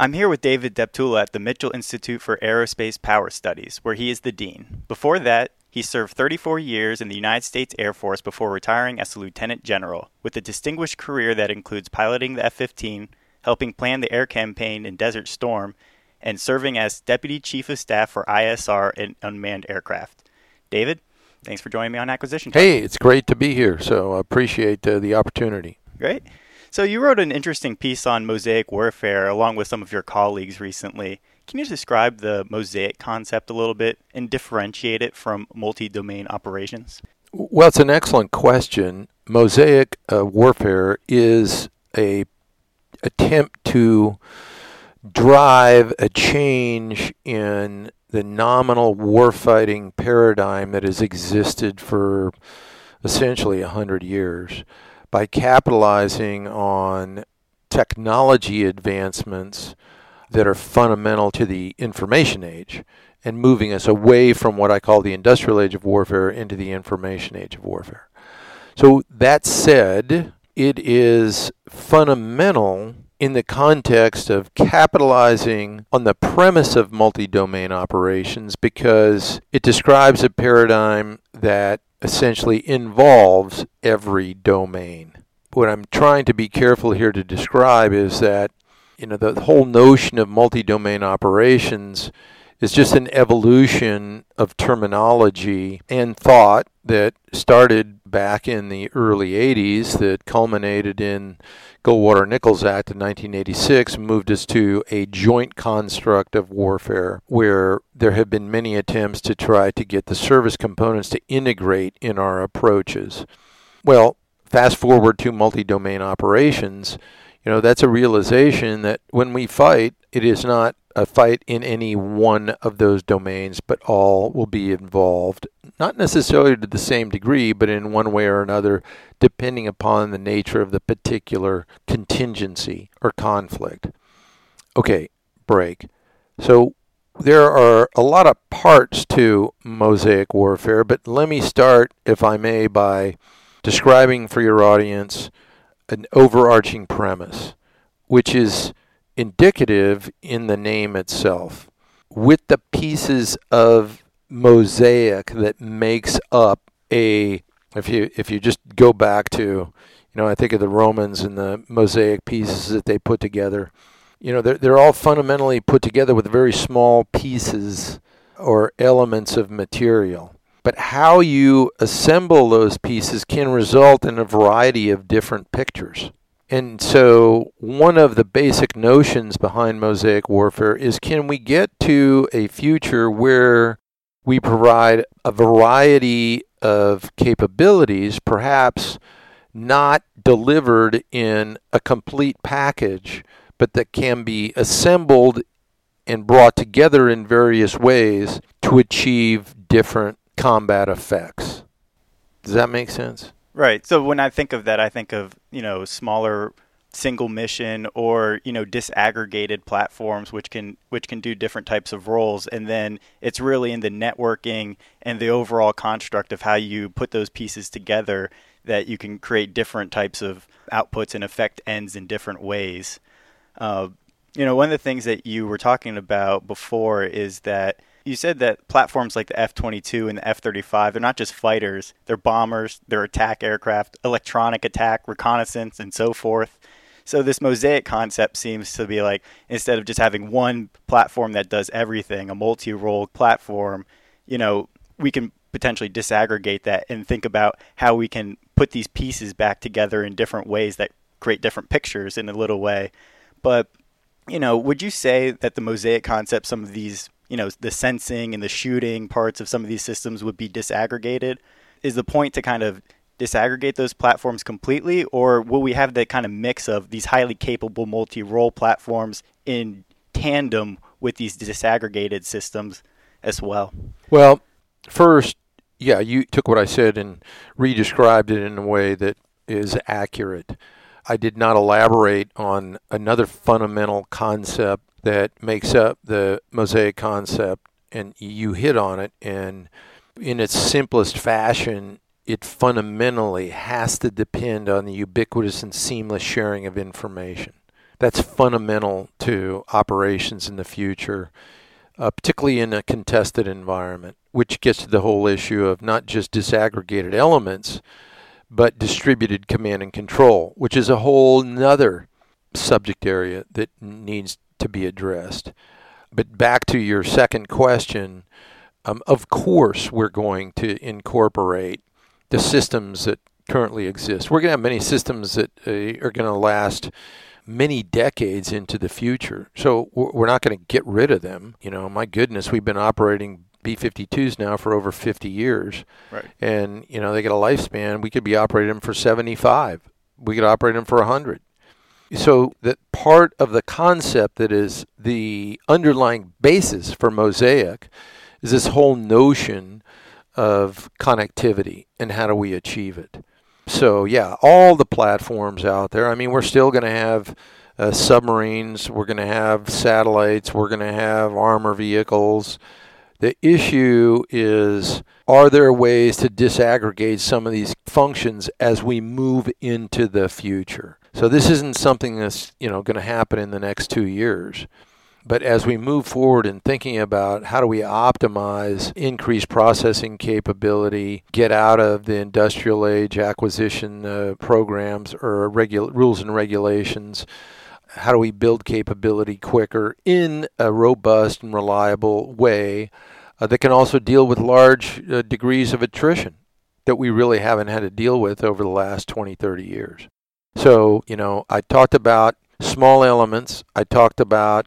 I'm here with David Deptula at the Mitchell Institute for Aerospace Power Studies, where he is the dean. Before that, he served 34 years in the United States Air Force before retiring as a lieutenant general, with a distinguished career that includes piloting the F 15, helping plan the air campaign in Desert Storm, and serving as Deputy Chief of Staff for ISR and unmanned aircraft. David, thanks for joining me on Acquisition. Talk. Hey, it's great to be here, so I appreciate uh, the opportunity. Great. So you wrote an interesting piece on mosaic warfare along with some of your colleagues recently. Can you describe the mosaic concept a little bit and differentiate it from multi-domain operations? Well, it's an excellent question. Mosaic uh, warfare is a attempt to drive a change in the nominal warfighting paradigm that has existed for essentially 100 years by capitalizing on technology advancements that are fundamental to the information age and moving us away from what I call the industrial age of warfare into the information age of warfare. So, that said, it is fundamental in the context of capitalizing on the premise of multi domain operations because it describes a paradigm that essentially involves every domain. What I'm trying to be careful here to describe is that you know the whole notion of multi-domain operations is just an evolution of terminology and thought that started back in the early 80s that culminated in Goldwater-Nichols Act of 1986 moved us to a joint construct of warfare where there have been many attempts to try to get the service components to integrate in our approaches. Well, fast forward to multi-domain operations, you know, that's a realization that when we fight, it is not a fight in any one of those domains, but all will be involved, not necessarily to the same degree, but in one way or another, depending upon the nature of the particular contingency or conflict. Okay, break. So there are a lot of parts to mosaic warfare, but let me start, if I may, by describing for your audience an overarching premise, which is indicative in the name itself. With the pieces of mosaic that makes up a if you if you just go back to you know I think of the Romans and the mosaic pieces that they put together. You know they're, they're all fundamentally put together with very small pieces or elements of material. But how you assemble those pieces can result in a variety of different pictures and so, one of the basic notions behind mosaic warfare is can we get to a future where we provide a variety of capabilities, perhaps not delivered in a complete package, but that can be assembled and brought together in various ways to achieve different combat effects? Does that make sense? Right. So when I think of that, I think of, you know, smaller single mission or, you know, disaggregated platforms which can which can do different types of roles and then it's really in the networking and the overall construct of how you put those pieces together that you can create different types of outputs and affect ends in different ways. Uh, you know, one of the things that you were talking about before is that you said that platforms like the F 22 and the F 35, they're not just fighters, they're bombers, they're attack aircraft, electronic attack, reconnaissance, and so forth. So, this mosaic concept seems to be like instead of just having one platform that does everything, a multi role platform, you know, we can potentially disaggregate that and think about how we can put these pieces back together in different ways that create different pictures in a little way. But, you know, would you say that the mosaic concept, some of these you know the sensing and the shooting parts of some of these systems would be disaggregated is the point to kind of disaggregate those platforms completely, or will we have that kind of mix of these highly capable multi role platforms in tandem with these disaggregated systems as well? Well, first, yeah, you took what I said and re described it in a way that is accurate. I did not elaborate on another fundamental concept that makes up the mosaic concept, and you hit on it. And in its simplest fashion, it fundamentally has to depend on the ubiquitous and seamless sharing of information. That's fundamental to operations in the future, uh, particularly in a contested environment, which gets to the whole issue of not just disaggregated elements, but distributed command and control, which is a whole nother subject area that needs to be addressed. But back to your second question, um, of course, we're going to incorporate the systems that currently exist. We're going to have many systems that uh, are going to last many decades into the future. So we're not going to get rid of them. You know, my goodness, we've been operating B-52s now for over 50 years. Right. And, you know, they get a lifespan. We could be operating them for 75. We could operate them for 100. So that part of the concept that is the underlying basis for Mosaic is this whole notion of connectivity and how do we achieve it. So yeah, all the platforms out there. I mean, we're still going to have uh, submarines. We're going to have satellites. We're going to have armor vehicles. The issue is are there ways to disaggregate some of these functions as we move into the future? So this isn't something that's, you know, going to happen in the next 2 years. But as we move forward in thinking about how do we optimize increased processing capability, get out of the industrial age acquisition uh, programs or regu- rules and regulations, how do we build capability quicker in a robust and reliable way uh, that can also deal with large uh, degrees of attrition that we really haven't had to deal with over the last 20, 30 years. So, you know, I talked about small elements, I talked about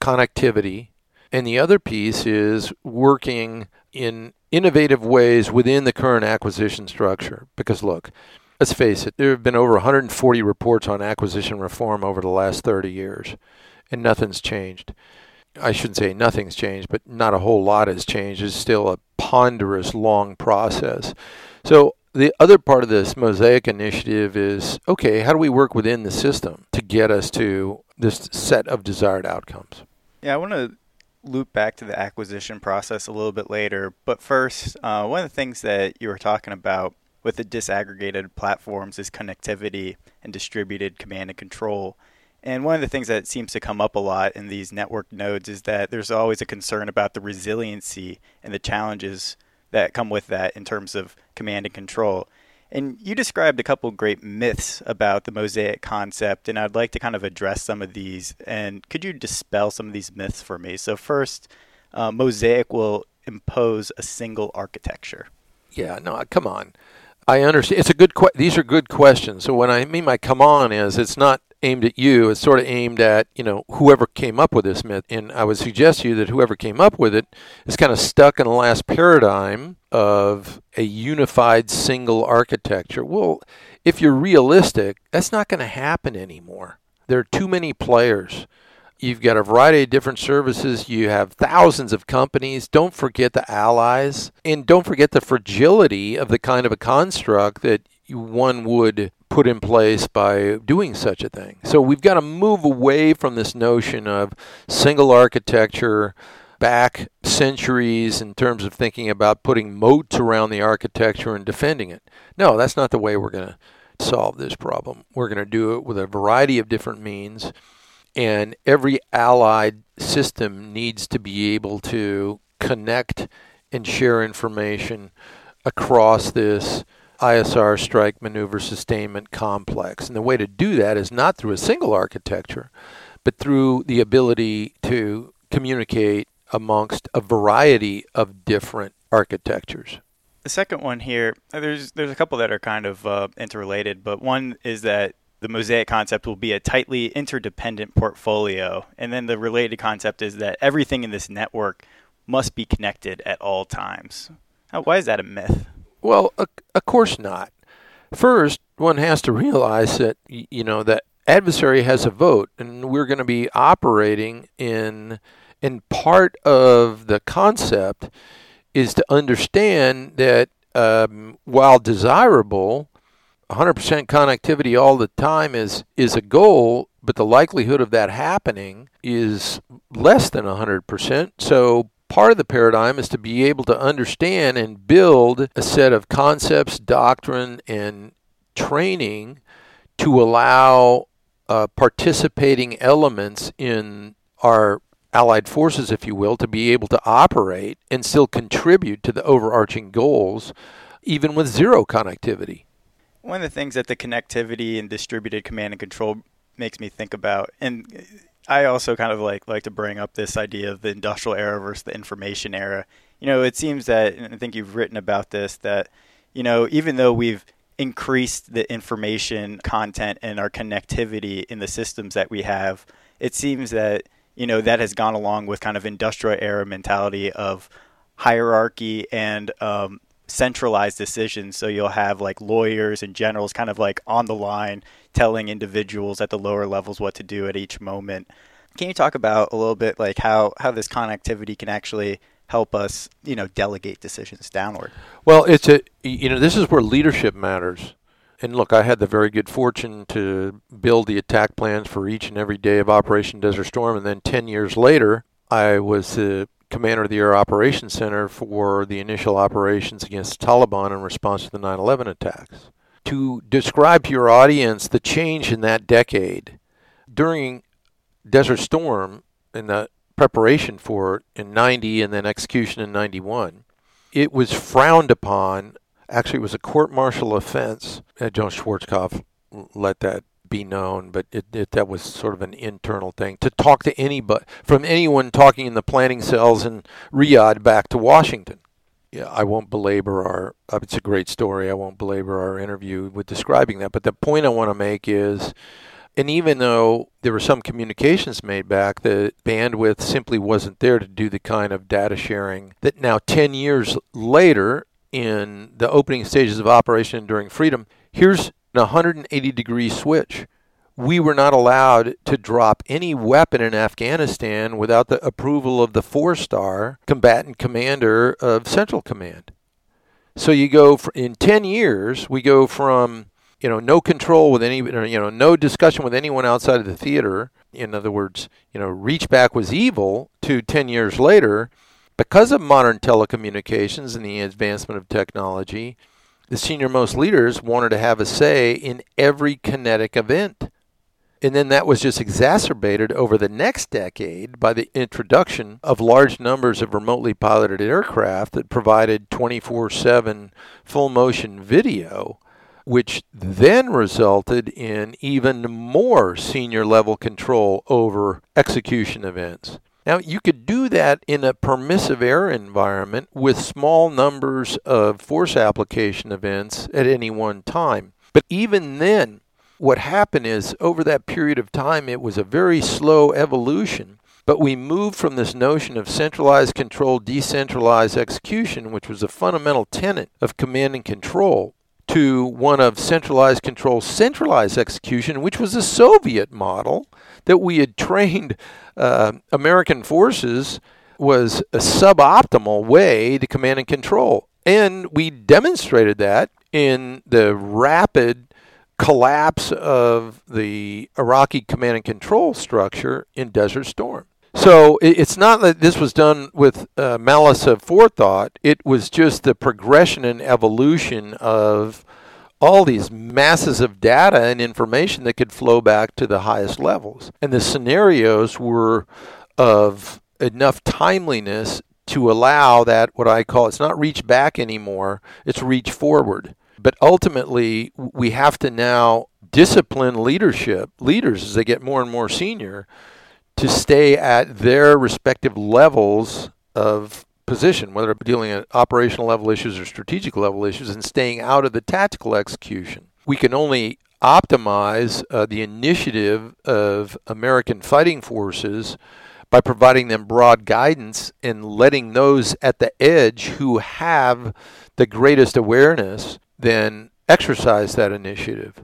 connectivity, and the other piece is working in innovative ways within the current acquisition structure. Because, look, let's face it, there have been over 140 reports on acquisition reform over the last 30 years, and nothing's changed. I shouldn't say nothing's changed, but not a whole lot has changed. It's still a ponderous, long process. So, the other part of this Mosaic initiative is okay, how do we work within the system to get us to this set of desired outcomes? Yeah, I want to loop back to the acquisition process a little bit later. But first, uh, one of the things that you were talking about with the disaggregated platforms is connectivity and distributed command and control. And one of the things that seems to come up a lot in these network nodes is that there's always a concern about the resiliency and the challenges that come with that in terms of command and control. And you described a couple great myths about the mosaic concept, and I'd like to kind of address some of these. And could you dispel some of these myths for me? So, first, uh, mosaic will impose a single architecture. Yeah, no, come on. I understand. It's a good. Que- these are good questions. So when I mean my "come on" is, it's not aimed at you. It's sort of aimed at you know whoever came up with this myth. And I would suggest to you that whoever came up with it is kind of stuck in the last paradigm of a unified single architecture. Well, if you're realistic, that's not going to happen anymore. There are too many players. You've got a variety of different services. You have thousands of companies. Don't forget the allies. And don't forget the fragility of the kind of a construct that one would put in place by doing such a thing. So we've got to move away from this notion of single architecture back centuries in terms of thinking about putting moats around the architecture and defending it. No, that's not the way we're going to solve this problem. We're going to do it with a variety of different means, and every allied system needs to be able to connect and share information across this ISR strike maneuver sustainment complex. And the way to do that is not through a single architecture, but through the ability to communicate amongst a variety of different architectures. The second one here, there's there's a couple that are kind of uh, interrelated, but one is that the mosaic concept will be a tightly interdependent portfolio, and then the related concept is that everything in this network must be connected at all times. Why is that a myth? Well, of course not. First, one has to realize that you know that adversary has a vote, and we're going to be operating in in part of the concept is to understand that um, while desirable, 100% connectivity all the time is is a goal, but the likelihood of that happening is less than 100%. So part of the paradigm is to be able to understand and build a set of concepts, doctrine, and training to allow uh, participating elements in our allied forces, if you will, to be able to operate and still contribute to the overarching goals, even with zero connectivity. One of the things that the connectivity and distributed command and control makes me think about, and I also kind of like like to bring up this idea of the industrial era versus the information era. You know, it seems that, and I think you've written about this, that you know, even though we've increased the information content and our connectivity in the systems that we have, it seems that you know that has gone along with kind of industrial era mentality of hierarchy and um, centralized decisions. So you'll have like lawyers and generals kind of like on the line telling individuals at the lower levels what to do at each moment. Can you talk about a little bit like how, how this connectivity can actually help us, you know, delegate decisions downward? Well, it's a you know, this is where leadership matters. And look, I had the very good fortune to build the attack plans for each and every day of Operation Desert Storm and then 10 years later, I was the commander of the Air Operations Center for the initial operations against Taliban in response to the 9 11 attacks. To describe to your audience the change in that decade, during Desert Storm and the preparation for it in 90 and then execution in 91, it was frowned upon. Actually, it was a court martial offense. Uh, John Schwarzkopf let that be known, but it, it, that was sort of an internal thing to talk to anybody from anyone talking in the planning cells in Riyadh back to Washington. Yeah, I won't belabor our. Uh, it's a great story. I won't belabor our interview with describing that. But the point I want to make is, and even though there were some communications made back, the bandwidth simply wasn't there to do the kind of data sharing that now, ten years later, in the opening stages of Operation Enduring Freedom, here's a 180 degree switch. We were not allowed to drop any weapon in Afghanistan without the approval of the four star combatant commander of Central Command. So you go in 10 years, we go from you know no control with any you know no discussion with anyone outside of the theater. In other words, you know reach back was evil to 10 years later because of modern telecommunications and the advancement of technology the senior most leaders wanted to have a say in every kinetic event. And then that was just exacerbated over the next decade by the introduction of large numbers of remotely piloted aircraft that provided 24 7 full motion video, which then resulted in even more senior level control over execution events. Now, you could do that in a permissive air environment with small numbers of force application events at any one time. But even then, what happened is over that period of time, it was a very slow evolution. But we moved from this notion of centralized control, decentralized execution, which was a fundamental tenet of command and control, to one of centralized control, centralized execution, which was a Soviet model that we had trained uh, American forces was a suboptimal way to command and control. And we demonstrated that in the rapid collapse of the Iraqi command and control structure in Desert Storm. So it's not that this was done with uh, malice of forethought. It was just the progression and evolution of all these masses of data and information that could flow back to the highest levels. And the scenarios were of enough timeliness to allow that, what I call it's not reach back anymore, it's reach forward. But ultimately, we have to now discipline leadership, leaders as they get more and more senior, to stay at their respective levels of position, whether dealing at operational level issues or strategic level issues, and staying out of the tactical execution. We can only optimize uh, the initiative of American fighting forces by providing them broad guidance and letting those at the edge who have the greatest awareness then exercise that initiative.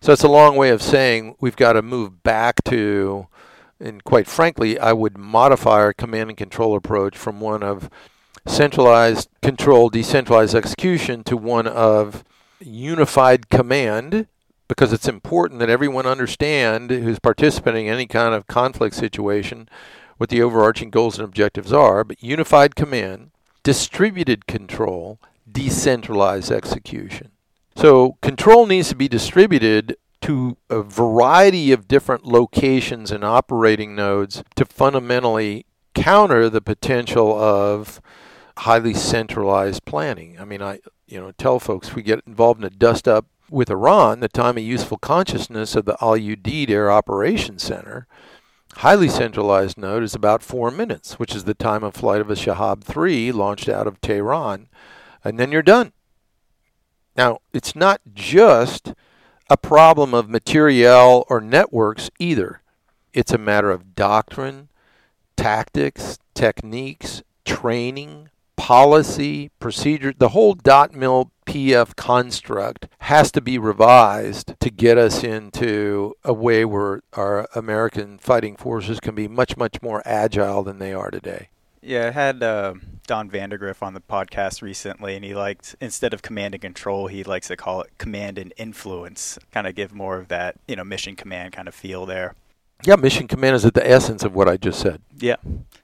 So it's a long way of saying we've got to move back to, and quite frankly, I would modify our command and control approach from one of centralized control, decentralized execution to one of unified command because it's important that everyone understand who's participating in any kind of conflict situation what the overarching goals and objectives are, but unified command, distributed control, decentralized execution. So control needs to be distributed to a variety of different locations and operating nodes to fundamentally counter the potential of highly centralized planning. I mean, I you know tell folks we get involved in a dust up with Iran, the time of useful consciousness of the Al Udeid Air Operations Center, highly centralized node is about four minutes, which is the time of flight of a Shahab 3 launched out of Tehran, and then you're done. Now, it's not just a problem of materiel or networks either. It's a matter of doctrine, tactics, techniques, training, policy, procedure. The whole dot mil PF construct has to be revised to get us into a way where our American fighting forces can be much, much more agile than they are today. Yeah, I had uh, Don Vandergriff on the podcast recently, and he liked instead of command and control, he likes to call it command and influence, kind of give more of that you know mission command kind of feel there. Yeah, mission command is at the essence of what I just said. Yeah,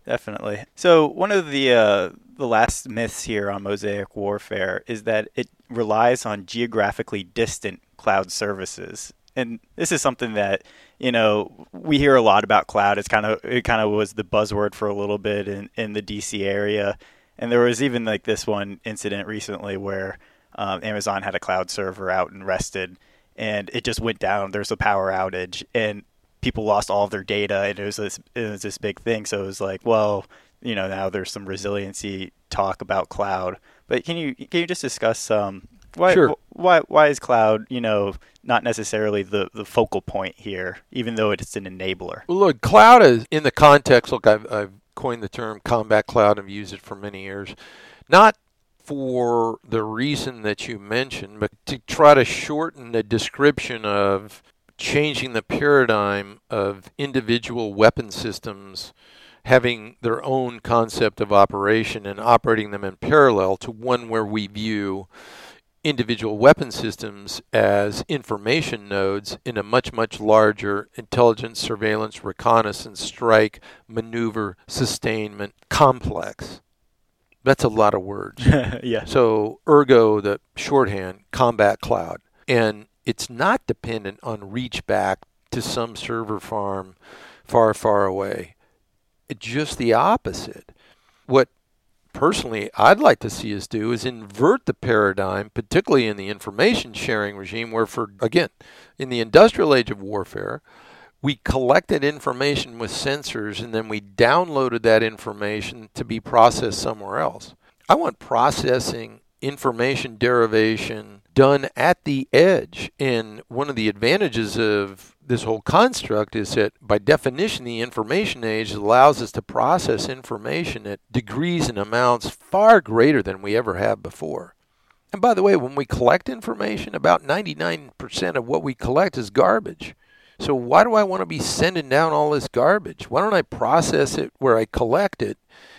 definitely. So one of the uh, the last myths here on mosaic warfare is that it relies on geographically distant cloud services and this is something that you know we hear a lot about cloud. It's kind of it kind of was the buzzword for a little bit in in the DC area, and there was even like this one incident recently where um, Amazon had a cloud server out and rested, and it just went down. There's a power outage, and people lost all of their data, and it was this it was this big thing. So it was like, well, you know, now there's some resiliency talk about cloud. But can you can you just discuss um, why, sure. why why is cloud, you know, not necessarily the, the focal point here, even though it's an enabler? Well, look, cloud is in the context. Look, I've, I've coined the term combat cloud and used it for many years, not for the reason that you mentioned, but to try to shorten the description of changing the paradigm of individual weapon systems having their own concept of operation and operating them in parallel to one where we view individual weapon systems as information nodes in a much, much larger intelligence, surveillance, reconnaissance, strike, maneuver, sustainment complex. That's a lot of words. yeah. So, ergo, the shorthand, combat cloud. And it's not dependent on reach back to some server farm far, far away. It's just the opposite. What personally I'd like to see us do is invert the paradigm, particularly in the information sharing regime, where, for again, in the industrial age of warfare, we collected information with sensors and then we downloaded that information to be processed somewhere else. I want processing information derivation done at the edge. And one of the advantages of this whole construct is that by definition the information age allows us to process information at degrees and amounts far greater than we ever have before. And by the way, when we collect information, about 99% of what we collect is garbage. So why do I want to be sending down all this garbage? Why don't I process it where I collect it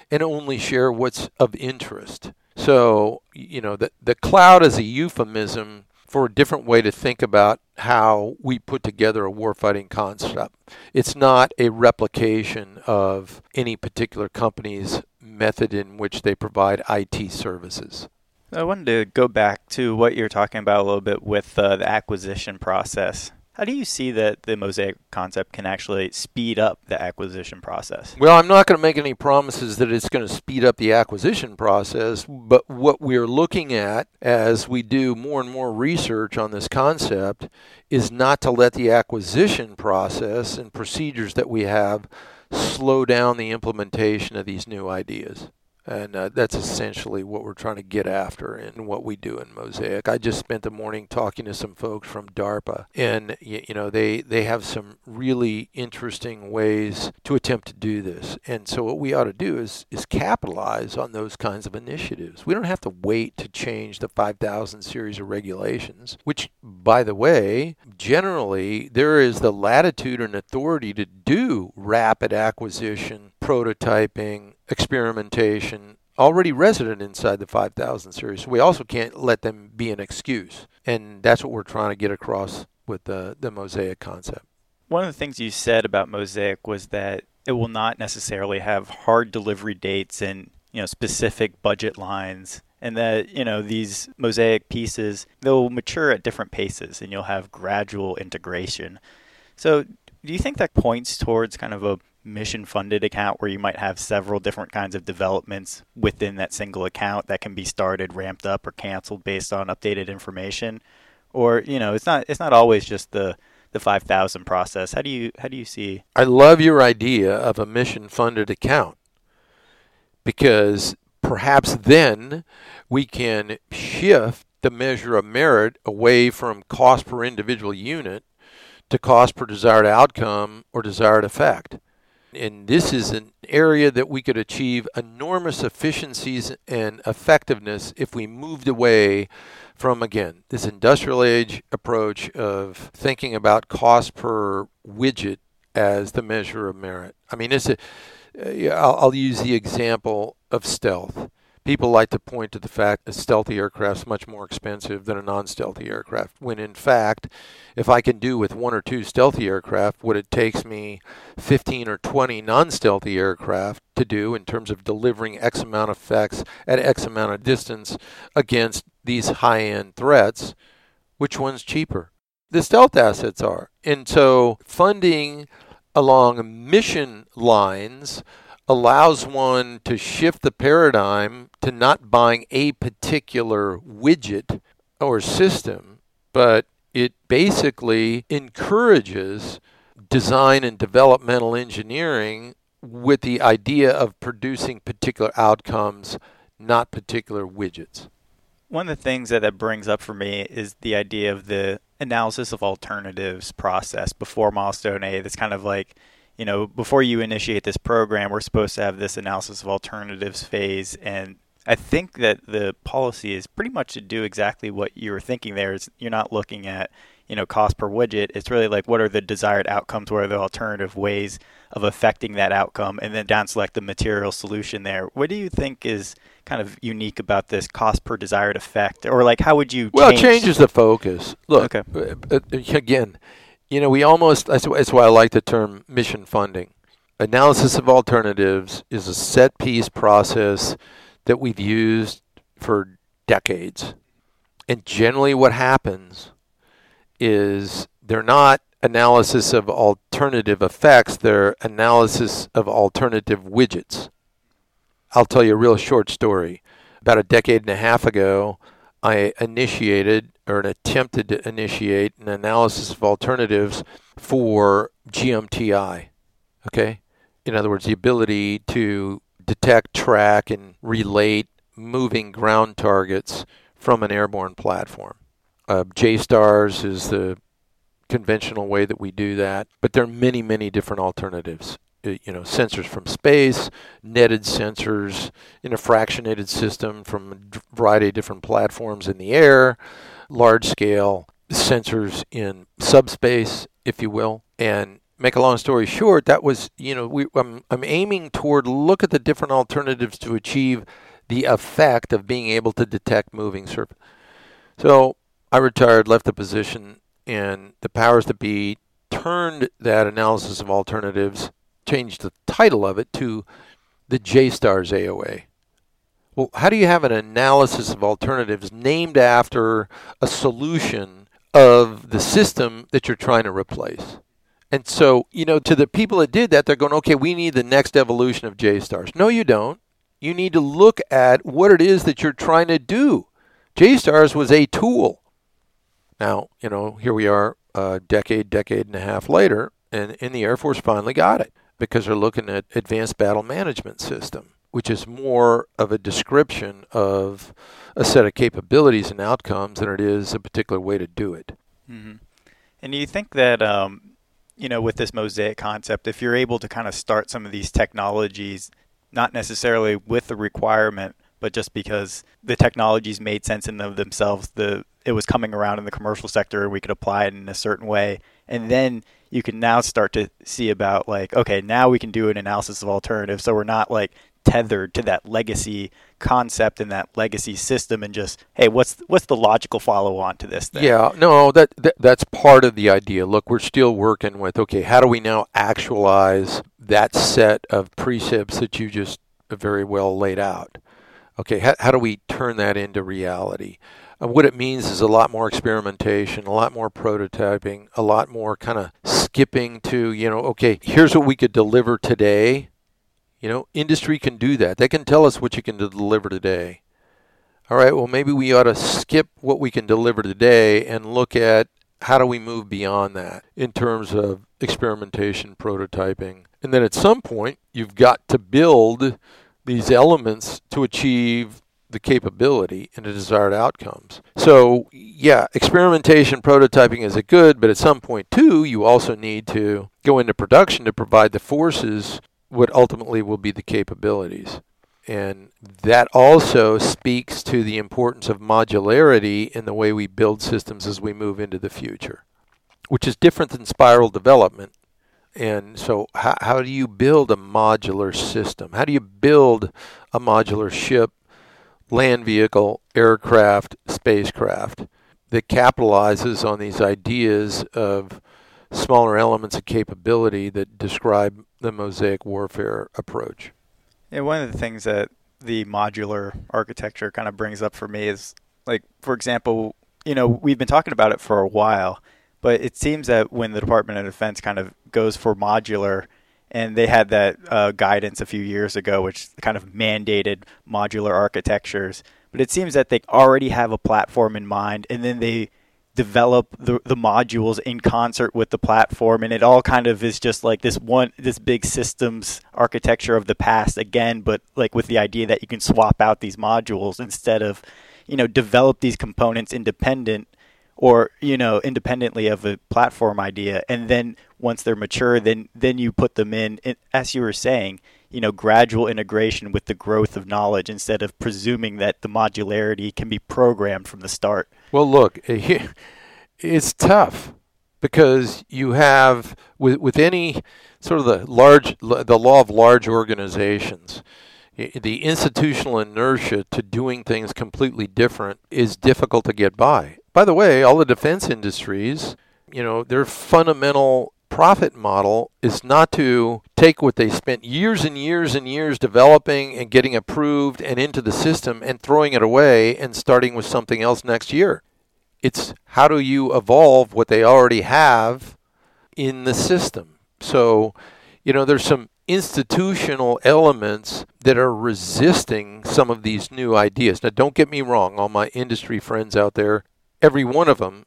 and only share what's of interest? So, you know, the, the cloud is a euphemism for a different way to think about how we put together a warfighting concept. It's not a replication of any particular company's method in which they provide IT services. I wanted to go back to what you're talking about a little bit with uh, the acquisition process. How do you see that the Mosaic concept can actually speed up the acquisition process? Well, I'm not going to make any promises that it's going to speed up the acquisition process, but what we're looking at as we do more and more research on this concept is not to let the acquisition process and procedures that we have slow down the implementation of these new ideas. And uh, that's essentially what we're trying to get after in what we do in Mosaic. I just spent the morning talking to some folks from DARPA, and you, you know they they have some really interesting ways to attempt to do this. And so what we ought to do is is capitalize on those kinds of initiatives. We don't have to wait to change the 5000 series of regulations, which by the way, generally there is the latitude and authority to do rapid acquisition, prototyping, experimentation already resident inside the 5000 series. So we also can't let them be an excuse. And that's what we're trying to get across with the, the Mosaic concept. One of the things you said about Mosaic was that it will not necessarily have hard delivery dates and you know specific budget lines and that you know these mosaic pieces they'll mature at different paces and you'll have gradual integration so do you think that points towards kind of a mission funded account where you might have several different kinds of developments within that single account that can be started, ramped up, or canceled based on updated information? Or you know, it's not it's not always just the the 5000 process. How do you how do you see I love your idea of a mission funded account because perhaps then we can shift the measure of merit away from cost per individual unit to cost per desired outcome or desired effect and this is an area that we could achieve enormous efficiencies and effectiveness if we moved away from again this industrial age approach of thinking about cost per widget as the measure of merit. I mean, it's a, uh, I'll, I'll use the example of stealth people like to point to the fact that stealthy aircraft is much more expensive than a non-stealthy aircraft when in fact if i can do with one or two stealthy aircraft what it takes me 15 or 20 non-stealthy aircraft to do in terms of delivering x amount of effects at x amount of distance against these high-end threats which one's cheaper? The stealth assets are. And so funding along mission lines allows one to shift the paradigm to not buying a particular widget or system, but it basically encourages design and developmental engineering with the idea of producing particular outcomes, not particular widgets. One of the things that that brings up for me is the idea of the analysis of alternatives process before milestone A. That's kind of like you know, before you initiate this program, we're supposed to have this analysis of alternatives phase. And I think that the policy is pretty much to do exactly what you were thinking there. Is you're not looking at, you know, cost per widget. It's really like what are the desired outcomes, what are the alternative ways of affecting that outcome, and then down select the material solution there. What do you think is kind of unique about this cost per desired effect? Or like how would you Well, change- it changes the focus. Look, okay. Uh, again, you know, we almost, that's, why I like the term mission funding. Analysis of alternatives is a set piece process that we've used for decades. And generally, what happens is they're not analysis of alternative effects, they're analysis of alternative widgets. I'll tell you a real short story. About a decade and a half ago, I initiated or attempted to initiate an analysis of alternatives for GMTI. Okay? In other words, the ability to detect, track, and relate moving ground targets from an airborne platform. Uh, JSTARS is the conventional way that we do that, but there are many, many different alternatives. Uh, you know, sensors from space, netted sensors in a fractionated system from a variety of different platforms in the air, large scale sensors in subspace, if you will. And make a long story short, that was, you know, we, I'm, I'm aiming toward look at the different alternatives to achieve the effect of being able to detect moving surface. So I retired, left the position, and the powers that be turned that analysis of alternatives, changed the title of it to the JSTARS AOA. Well, how do you have an analysis of alternatives named after a solution of the system that you're trying to replace? And so, you know, to the people that did that, they're going, okay, we need the next evolution of JSTARS. No, you don't. You need to look at what it is that you're trying to do. JSTARS was a tool. Now, you know, here we are a decade, decade and a half later, and, and the Air Force finally got it because they're looking at advanced battle management system which is more of a description of a set of capabilities and outcomes than it is a particular way to do it. Mm-hmm. And do you think that, um, you know, with this mosaic concept, if you're able to kind of start some of these technologies, not necessarily with the requirement, but just because the technologies made sense in themselves, the it was coming around in the commercial sector, we could apply it in a certain way, and then you can now start to see about like, okay, now we can do an analysis of alternatives, so we're not like tethered to that legacy concept and that legacy system and just hey what's what's the logical follow on to this thing? Yeah no that, that that's part of the idea. Look we're still working with okay how do we now actualize that set of precepts that you just very well laid out okay how, how do we turn that into reality uh, what it means is a lot more experimentation a lot more prototyping a lot more kind of skipping to you know okay here's what we could deliver today you know, industry can do that. They can tell us what you can deliver today. All right, well, maybe we ought to skip what we can deliver today and look at how do we move beyond that in terms of experimentation, prototyping. And then at some point, you've got to build these elements to achieve the capability and the desired outcomes. So, yeah, experimentation, prototyping is a good, but at some point, too, you also need to go into production to provide the forces what ultimately will be the capabilities. And that also speaks to the importance of modularity in the way we build systems as we move into the future, which is different than spiral development. And so, how, how do you build a modular system? How do you build a modular ship, land vehicle, aircraft, spacecraft that capitalizes on these ideas of smaller elements of capability that describe the mosaic warfare approach. Yeah, one of the things that the modular architecture kind of brings up for me is like, for example, you know, we've been talking about it for a while, but it seems that when the Department of Defense kind of goes for modular, and they had that uh, guidance a few years ago, which kind of mandated modular architectures. But it seems that they already have a platform in mind, and then they develop the, the modules in concert with the platform and it all kind of is just like this one this big systems architecture of the past again but like with the idea that you can swap out these modules instead of you know develop these components independent or you know independently of a platform idea and then once they're mature then then you put them in as you were saying you know gradual integration with the growth of knowledge instead of presuming that the modularity can be programmed from the start well, look, it's tough because you have with with any sort of the large the law of large organizations the institutional inertia to doing things completely different is difficult to get by. By the way, all the defense industries, you know, their fundamental profit model is not to take what they spent years and years and years developing and getting approved and into the system and throwing it away and starting with something else next year. It's how do you evolve what they already have in the system. So, you know, there's some institutional elements that are resisting some of these new ideas. Now, don't get me wrong, all my industry friends out there, every one of them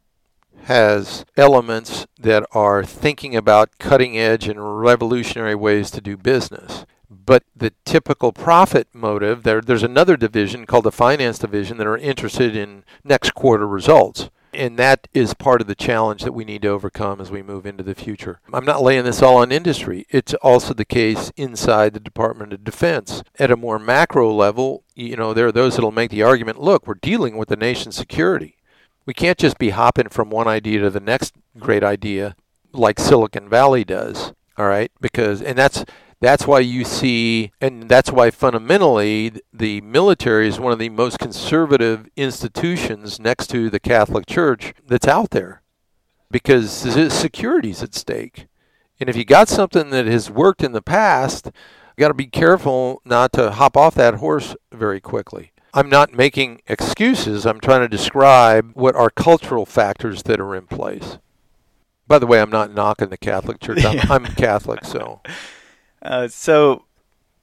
has elements that are thinking about cutting edge and revolutionary ways to do business. But the typical profit motive, there, there's another division called the finance division that are interested in next quarter results. And that is part of the challenge that we need to overcome as we move into the future. I'm not laying this all on industry. It's also the case inside the Department of Defense. At a more macro level, you know, there are those that will make the argument look, we're dealing with the nation's security we can't just be hopping from one idea to the next great idea like Silicon Valley does. All right, because and that's that's why you see, and that's why fundamentally the military is one of the most conservative institutions next to the Catholic Church that's out there, because security's at stake. And if you got something that has worked in the past, you got to be careful not to hop off that horse very quickly. I'm not making excuses. I'm trying to describe what are cultural factors that are in place. By the way, I'm not knocking the Catholic Church. I'm, I'm Catholic, so. Uh, so,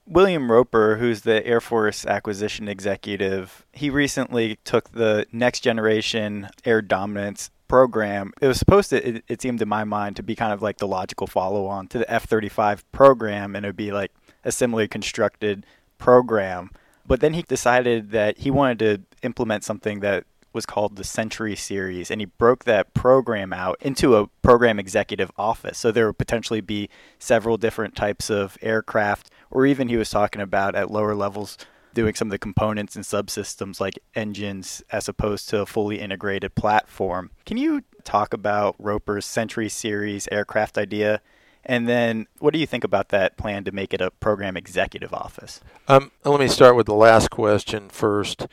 William Roper, who's the Air Force acquisition executive, he recently took the Next Generation Air Dominance program. It was supposed to, it, it seemed in my mind, to be kind of like the logical follow on to the F 35 program, and it would be like a similarly constructed program. But then he decided that he wanted to implement something that was called the Century Series, and he broke that program out into a program executive office. So there would potentially be several different types of aircraft, or even he was talking about at lower levels doing some of the components and subsystems like engines as opposed to a fully integrated platform. Can you talk about Roper's Century Series aircraft idea? And then, what do you think about that plan to make it a program executive office? Um, let me start with the last question first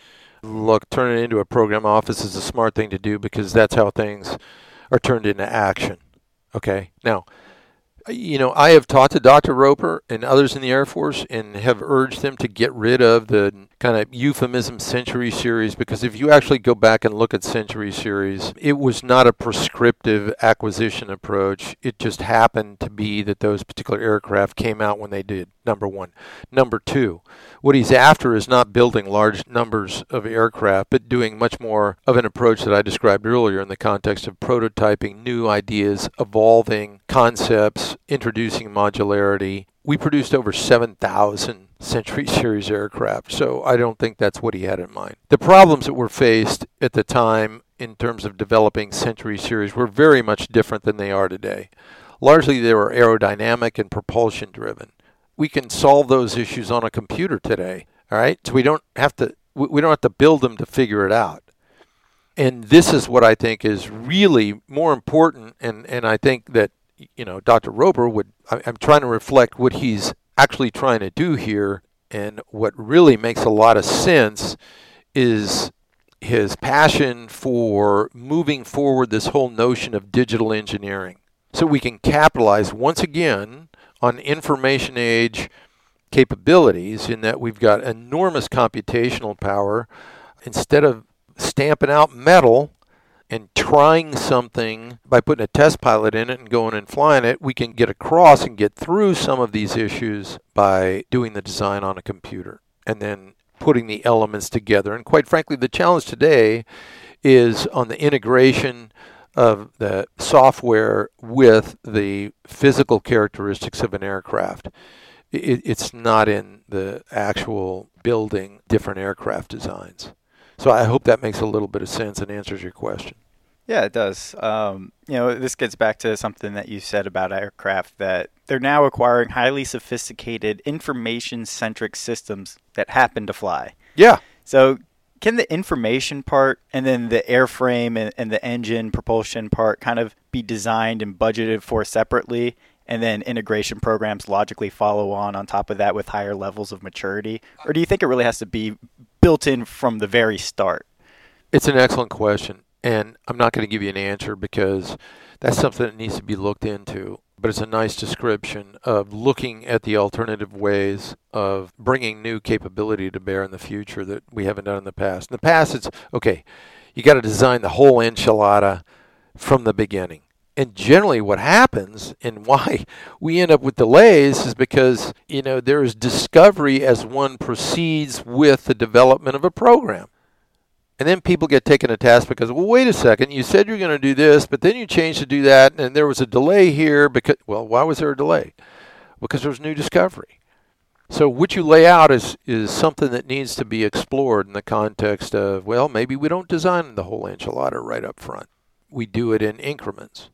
look, turning it into a program office is a smart thing to do because that's how things are turned into action. Okay. Now, you know, I have talked to Dr. Roper and others in the Air Force and have urged them to get rid of the kind of euphemism Century Series because if you actually go back and look at Century Series, it was not a prescriptive acquisition approach. It just happened to be that those particular aircraft came out when they did, number one. Number two, what he's after is not building large numbers of aircraft, but doing much more of an approach that I described earlier in the context of prototyping new ideas, evolving concepts, introducing modularity. We produced over 7,000 Century Series aircraft, so I don't think that's what he had in mind. The problems that were faced at the time in terms of developing Century Series were very much different than they are today. Largely, they were aerodynamic and propulsion driven we can solve those issues on a computer today. All right, so we don't have to we don't have to build them to figure it out. And this is what I think is really more important. And and I think that you know Dr. Roper would. I'm trying to reflect what he's actually trying to do here, and what really makes a lot of sense is his passion for moving forward this whole notion of digital engineering so we can capitalize once again on information age capabilities in that we've got enormous computational power. Instead of stamping out metal and trying something by putting a test pilot in it and going and flying it, we can get across and get through some of these issues by doing the design on a computer and then putting the elements together. And quite frankly, the challenge today is on the integration of the software with the physical characteristics of an aircraft. It, it's not in the actual building different aircraft designs. So I hope that makes a little bit of sense and answers your question. Yeah, it does. Um, you know, this gets back to something that you said about aircraft that they're now acquiring highly sophisticated information centric systems that happen to fly. Yeah. So can the information part and then the airframe and, and, the engine propulsion part kind of be designed and budgeted for separately and then integration programs logically follow on on top of that with higher levels of maturity or do you think it really has to be built in from the very start it's an excellent question and i'm not going to give you an answer because that's something that needs to be looked into but it's a nice description of looking at the alternative ways of bringing new capability to bear in the future that we haven't done in the past. In the past, it's okay, you got to design the whole enchilada from the beginning. And generally, what happens and why we end up with delays is because, you know, there is discovery as one proceeds with the development of a program. And then people get taken to task because, well, wait a second, you said you're going to do this, but then you changed to do that, and there was a delay here because, well, why was there a delay? Because there was new discovery. So what you lay out is is something that needs to be explored in the context of, well, maybe we don't design the whole enchilada right up front. We do it in increments.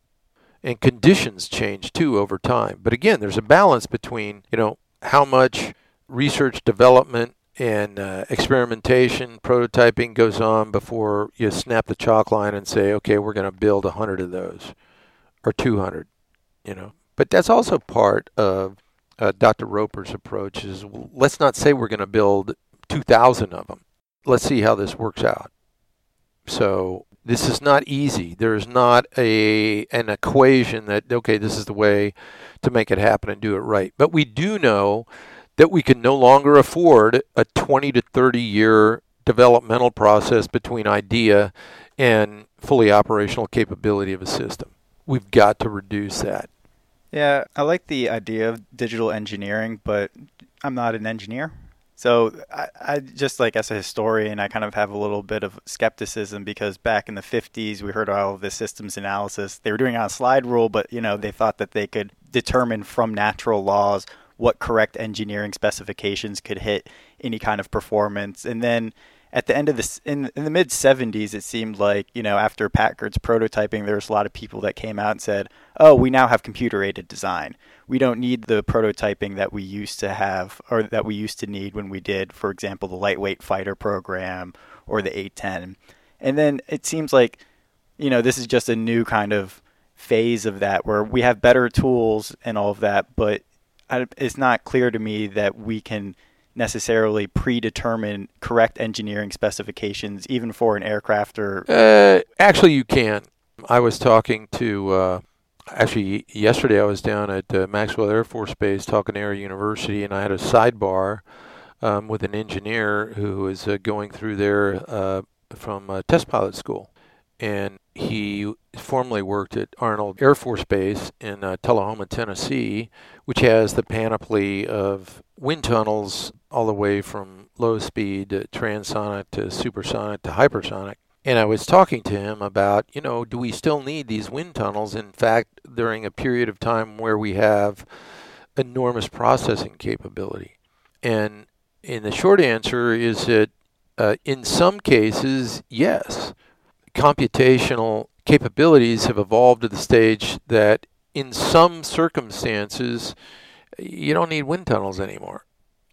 And conditions change too over time. But again, there's a balance between, you know, how much research development and uh, experimentation, prototyping goes on before you snap the chalk line and say, okay, we're going to build 100 of those or 200, you know. But that's also part of uh, Dr. Roper's approach is let's not say we're going to build 2,000 of them. Let's see how this works out. So this is not easy. There is not a an equation that okay, this is the way to make it happen and do it right. But we do know that we can no longer afford a 20 to 30 year developmental process between idea and fully operational capability of a system. We've got to reduce that. Yeah, I like the idea of digital engineering, but I'm not an engineer. So I, I, just like as a historian, I kind of have a little bit of skepticism because back in the 50s, we heard all of this systems analysis. They were doing on a slide rule, but you know they thought that they could determine from natural laws what correct engineering specifications could hit any kind of performance. And then at the end of this in, in the mid 70s it seemed like you know after packard's prototyping there was a lot of people that came out and said oh we now have computer aided design we don't need the prototyping that we used to have or that we used to need when we did for example the lightweight fighter program or the a10 and then it seems like you know this is just a new kind of phase of that where we have better tools and all of that but it's not clear to me that we can necessarily predetermine correct engineering specifications, even for an aircraft or. Uh, actually, you can. I was talking to. Uh, actually, yesterday I was down at uh, Maxwell Air Force Base talking Air University, and I had a sidebar um, with an engineer who was uh, going through there uh, from test pilot school, and he formerly worked at Arnold Air Force Base in uh, Tullahoma, Tennessee, which has the panoply of wind tunnels all the way from low speed to transonic to supersonic to hypersonic. And I was talking to him about, you know, do we still need these wind tunnels? In fact, during a period of time where we have enormous processing capability. And in the short answer is that uh, in some cases, yes, computational capabilities have evolved to the stage that in some circumstances, you don't need wind tunnels anymore.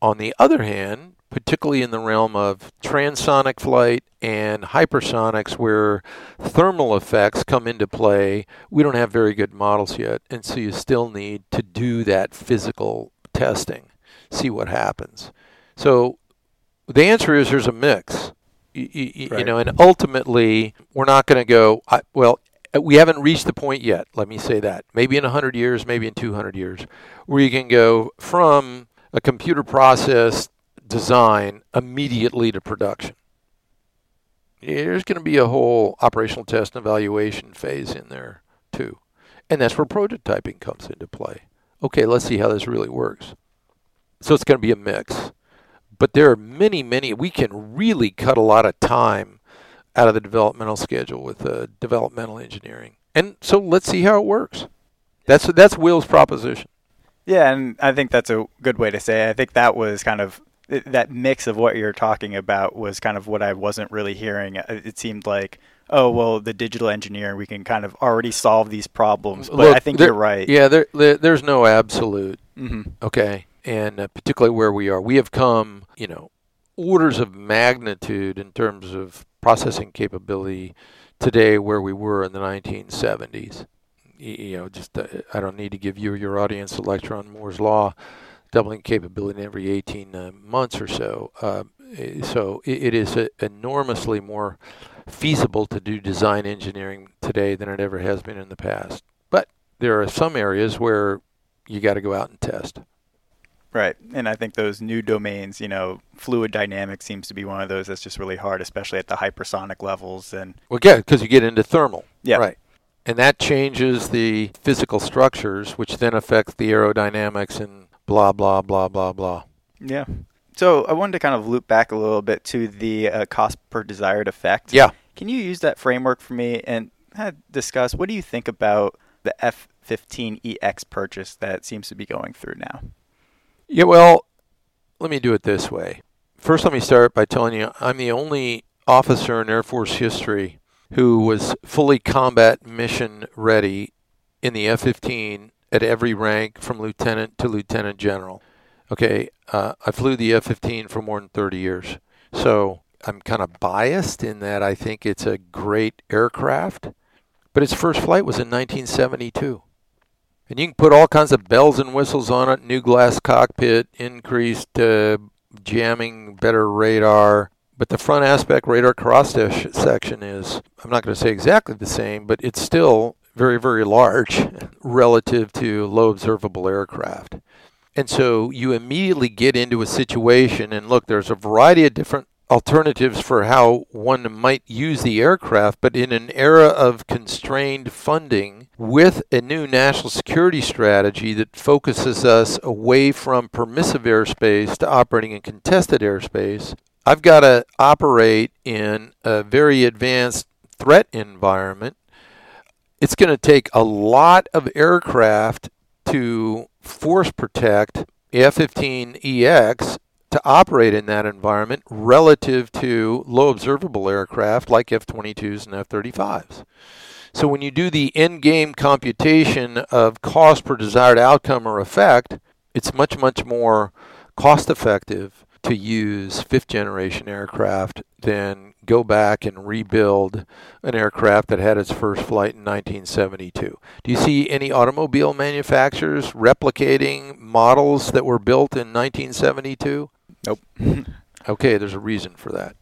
On the other hand, particularly in the realm of transonic flight and hypersonics, where thermal effects come into play, we don't have very good models yet. And so you still need to do that physical testing, see what happens. So the answer is there's a mix. You, right. you know, and ultimately, we're not going to go, well, uh, we haven't reached the point yet, let me say that. Maybe in 100 years, maybe in 200 years, where you can go from a computer process design immediately to production. There's going to be a whole operational test and evaluation phase in there too. And that's where prototyping comes into play. Okay, let's see how this really works. So it's going to be a mix. But there are many, many, we can really cut a lot of time out of the developmental schedule with uh, developmental engineering. And so let's see how it works. That's that's Will's proposition. Yeah, and I think that's a good way to say it. I think that was kind of that mix of what you're talking about was kind of what I wasn't really hearing. It seemed like, oh well, the digital engineering we can kind of already solve these problems. But Look, I think there, you're right. Yeah, there, there, there's no absolute. Mm-hmm. Okay, and uh, particularly where we are, we have come, you know, orders of magnitude in terms of processing capability today where we were in the 1970s you know, just uh, I don't need to give you or your audience a lecture on Moore's law, doubling capability every 18 uh, months or so. Uh, so it, it is a, enormously more feasible to do design engineering today than it ever has been in the past. But there are some areas where you got to go out and test. Right. And I think those new domains, you know, fluid dynamics seems to be one of those that's just really hard, especially at the hypersonic levels. And well, yeah, because you get into thermal. Yeah. Right and that changes the physical structures, which then affects the aerodynamics and blah blah blah blah blah. Yeah. So I wanted to kind of loop back a little bit to the uh, cost per desired effect. Yeah. Can you use that framework for me and discuss what do you think about the F15EX purchase that seems to be going through now? Yeah, well, let me do it this way. First, let me start by telling you I'm the only officer in Air Force history who was fully combat mission ready in the F 15 at every rank from lieutenant to lieutenant general. Okay, uh, I flew the F 15 for more than 30 years. So I'm kind of biased in that I think it's a great aircraft, but its first flight was in 1972. And you can put all kinds of bells and whistles on it new glass cockpit, increased uh, jamming, better radar, but the front aspect radar cross section is, I'm not going to say exactly the same, but it's still very, very large relative to low observable aircraft. And so you immediately get into a situation, and look, there's a variety of different alternatives for how one might use the aircraft, but in an era of constrained funding with a new national security strategy that focuses us away from permissive airspace to operating in contested airspace, I've got to operate in a very advanced threat environment. It's going to take a lot of aircraft to force protect F-15EX to operate in that environment relative to low observable aircraft like F-22s and F-35s. So when you do the end game computation of cost per desired outcome or effect, it's much, much more cost effective to use fifth generation aircraft than go back and rebuild an aircraft that had its first flight in 1972. Do you see any automobile manufacturers replicating models that were built in 1972? Nope. okay, there's a reason for that.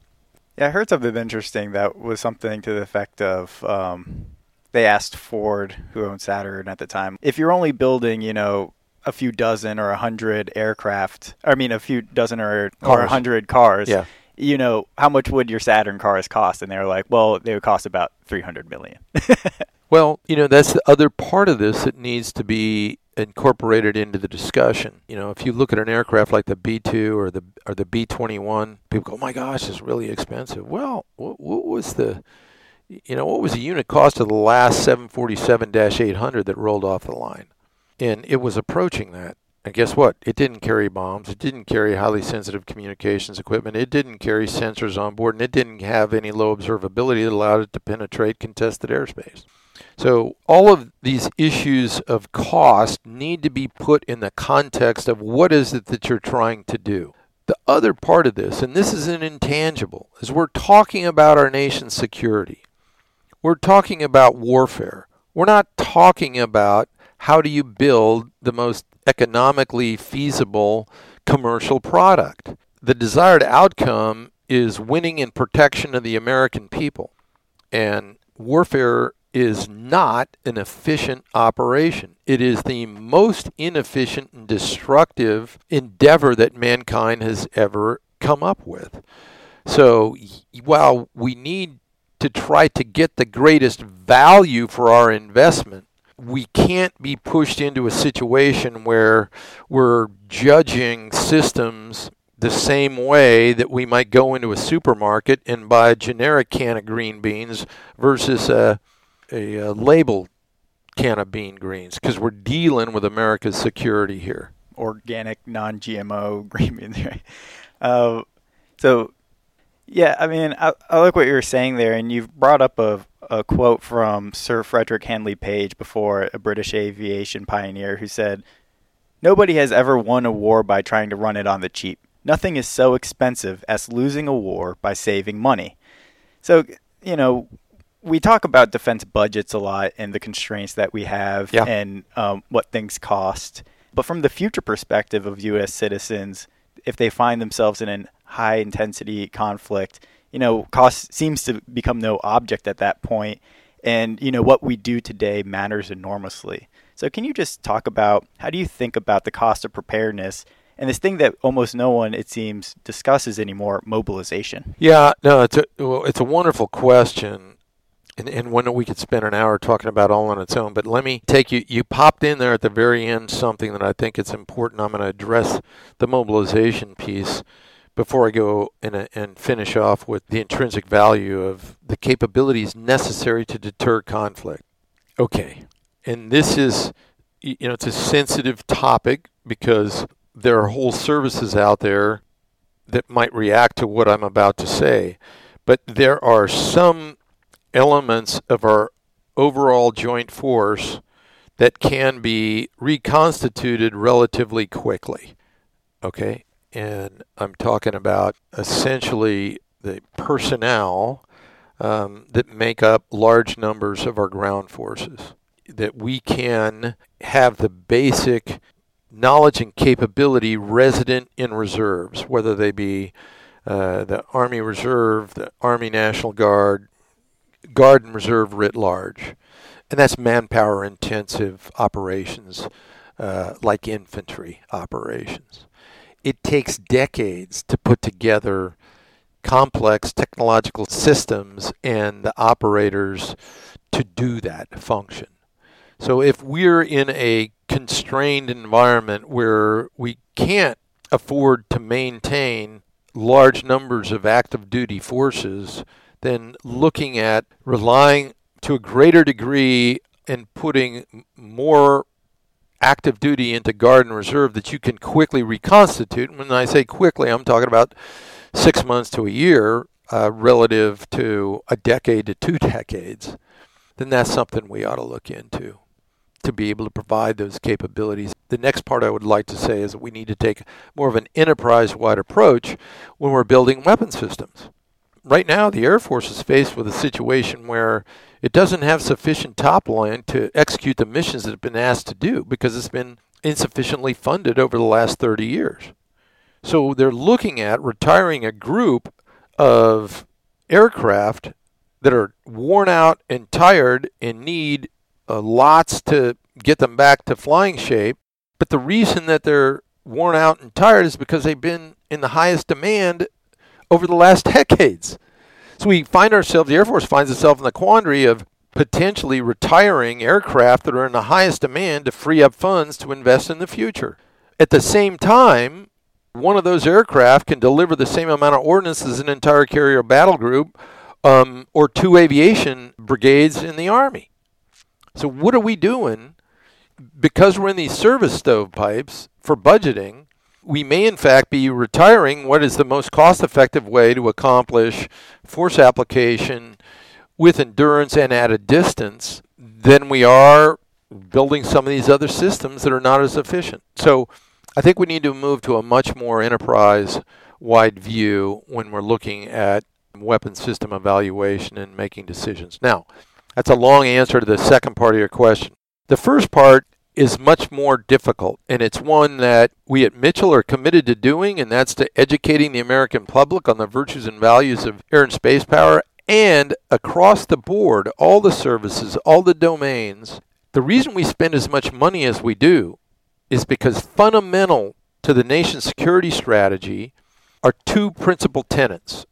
Yeah, I heard something interesting that was something to the effect of um, they asked Ford, who owned Saturn at the time, if you're only building, you know, a few dozen or a hundred aircraft, I mean, a few dozen or, or a hundred cars, yeah. you know, how much would your Saturn cars cost? And they were like, well, they would cost about 300 million. well, you know, that's the other part of this that needs to be incorporated into the discussion. You know, if you look at an aircraft like the B2 or the or the B21, people go, "Oh my gosh, it's really expensive." Well, what, what was the you know, what was the unit cost of the last 747-800 that rolled off the line? And it was approaching that. And guess what? It didn't carry bombs. It didn't carry highly sensitive communications equipment. It didn't carry sensors on board. And it didn't have any low observability that allowed it to penetrate contested airspace. So, all of these issues of cost need to be put in the context of what is it that you're trying to do. The other part of this, and this is an intangible, is we're talking about our nation's security. We're talking about warfare. We're not talking about how do you build the most economically feasible commercial product. The desired outcome is winning and protection of the American people. And warfare is not an efficient operation. It is the most inefficient and destructive endeavor that mankind has ever come up with. So while we need to try to get the greatest value for our investment, we can't be pushed into a situation where we're judging systems the same way that we might go into a supermarket and buy a generic can of green beans versus a, a, a labeled can of bean greens because we're dealing with America's security here. Organic, non GMO green beans. Uh, so yeah, I mean, I, I like what you were saying there, and you've brought up a, a quote from Sir Frederick Handley Page before, a British aviation pioneer, who said, Nobody has ever won a war by trying to run it on the cheap. Nothing is so expensive as losing a war by saving money. So, you know, we talk about defense budgets a lot and the constraints that we have yeah. and um, what things cost. But from the future perspective of U.S. citizens, if they find themselves in a high intensity conflict, you know, cost seems to become no object at that point. And, you know, what we do today matters enormously. So, can you just talk about how do you think about the cost of preparedness and this thing that almost no one, it seems, discusses anymore mobilization? Yeah, no, it's a, well, it's a wonderful question. And, and one we could spend an hour talking about all on its own. But let me take you. You popped in there at the very end something that I think it's important. I'm going to address the mobilization piece before I go and, and finish off with the intrinsic value of the capabilities necessary to deter conflict. Okay, and this is, you know, it's a sensitive topic because there are whole services out there that might react to what I'm about to say. But there are some elements of our overall joint force that can be reconstituted relatively quickly. Okay? and I'm talking about essentially the personnel um, that make up large numbers of our ground forces. That we can have the basic knowledge and capability resident in reserves, whether they be uh, the Army Reserve, the Army National Guard, Guard and Reserve writ large. And that's manpower intensive operations uh, like infantry operations it takes decades to put together complex technological systems and the operators to do that function. So if we're in a constrained environment where we can't afford to maintain large numbers of active duty forces, then looking at relying to a greater degree and putting more active duty into guard and reserve that you can quickly reconstitute. And when I say quickly, I'm talking about six months to a year uh, relative to a decade to two decades, then that's something we ought to look into to be able to provide those capabilities. The next part I would like to say is that we need to take more of an enterprise wide approach when we're building weapon systems. Right now, the Air Force is faced with a situation where it doesn't have sufficient top line to execute the missions that have been asked to do because it's been insufficiently funded over the last 30 years. So they're looking at retiring a group of aircraft that are worn out and tired and need uh, lots to get them back to flying shape. But the reason that they're worn out and tired is because they've been in the highest demand over the last decades. So we find ourselves, the Air Force finds itself in the quandary of potentially retiring aircraft that are in the highest demand to free up funds to invest in the future. At the same time, one of those aircraft can deliver the same amount of ordnance as an entire carrier battle group um, or two aviation brigades in the Army. So, what are we doing? Because we're in these service stovepipes for budgeting, we may in fact be retiring what is the most cost effective way to accomplish force application with endurance and at a distance than we are building some of these other systems that are not as efficient. So I think we need to move to a much more enterprise wide view when we're looking at weapon system evaluation and making decisions. Now, that's a long answer to the second part of your question. The first part is much more difficult, and it's one that we at Mitchell are committed to doing, and that's to educating the American public on the virtues and values of air and space power and across the board, all the services, all the domains. The reason we spend as much money as we do is because fundamental to the nation's security strategy are two principal tenets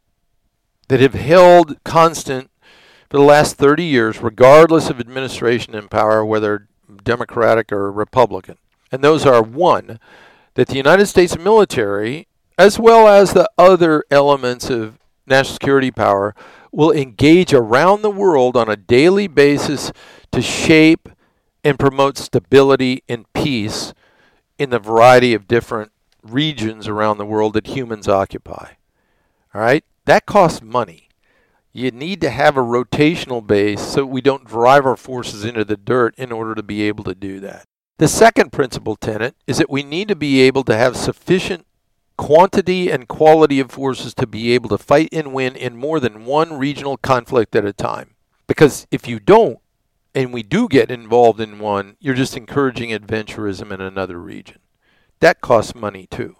that have held constant for the last 30 years, regardless of administration in power, whether Democratic or Republican. And those are one, that the United States military, as well as the other elements of national security power, will engage around the world on a daily basis to shape and promote stability and peace in the variety of different regions around the world that humans occupy. All right? That costs money. You need to have a rotational base so we don't drive our forces into the dirt in order to be able to do that. The second principal tenet is that we need to be able to have sufficient quantity and quality of forces to be able to fight and win in more than one regional conflict at a time. Because if you don't, and we do get involved in one, you're just encouraging adventurism in another region. That costs money too.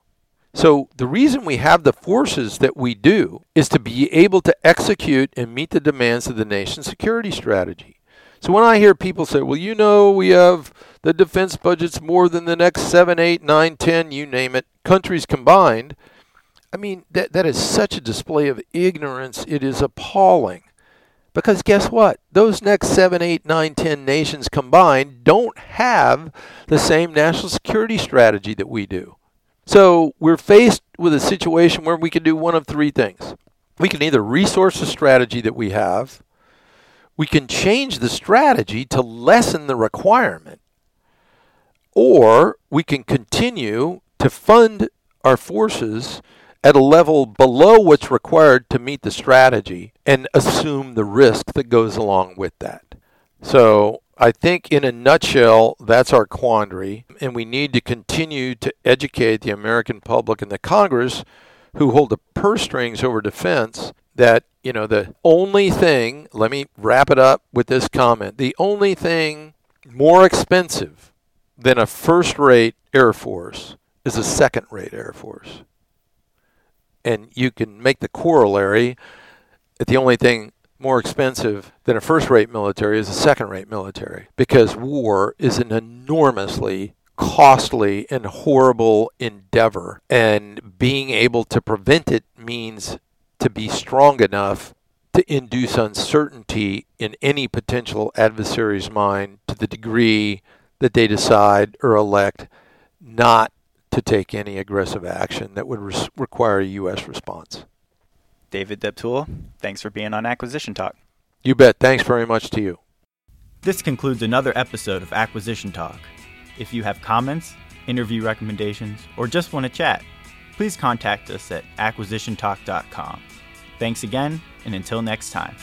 So, the reason we have the forces that we do is to be able to execute and meet the demands of the nation's security strategy. So, when I hear people say, well, you know, we have the defense budget's more than the next seven, eight, nine, ten, you name it, countries combined, I mean, that, that is such a display of ignorance, it is appalling. Because guess what? Those next seven, eight, nine, ten nations combined don't have the same national security strategy that we do. So we're faced with a situation where we can do one of three things. We can either resource the strategy that we have, we can change the strategy to lessen the requirement, or we can continue to fund our forces at a level below what's required to meet the strategy and assume the risk that goes along with that. So I think, in a nutshell, that's our quandary, and we need to continue to educate the American public and the Congress, who hold the purse strings over defense, that you know the only thing. Let me wrap it up with this comment: the only thing more expensive than a first-rate Air Force is a second-rate Air Force, and you can make the corollary that the only thing more expensive than a first rate military is a second rate military because war is an enormously costly and horrible endeavor. And being able to prevent it means to be strong enough to induce uncertainty in any potential adversary's mind to the degree that they decide or elect not to take any aggressive action that would res- require a U.S. response. David Deptula, thanks for being on Acquisition Talk. You bet. Thanks very much to you. This concludes another episode of Acquisition Talk. If you have comments, interview recommendations, or just want to chat, please contact us at acquisitiontalk.com. Thanks again, and until next time.